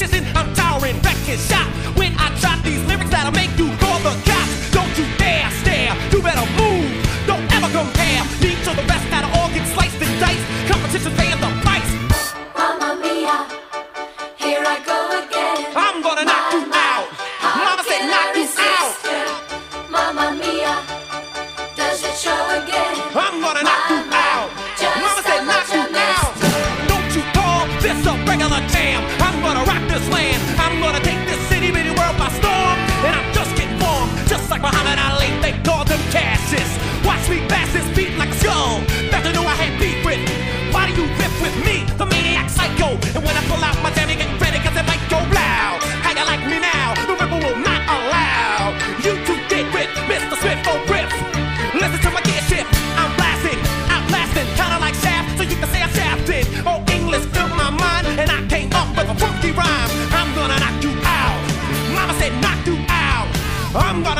just an towering wrecking shot. go. And when I pull out my Sammy, get ready, cause it might go loud. How you like me now? The river will not allow you to get with Mr. Smith for riff. Listen to my gear shift. I'm blasting, outlasting, kinda like Shaft, so you can say I shafted. Oh, English filled my mind, and I came up with a funky rhyme. I'm gonna knock you out. Mama said, knock you out. I'm gonna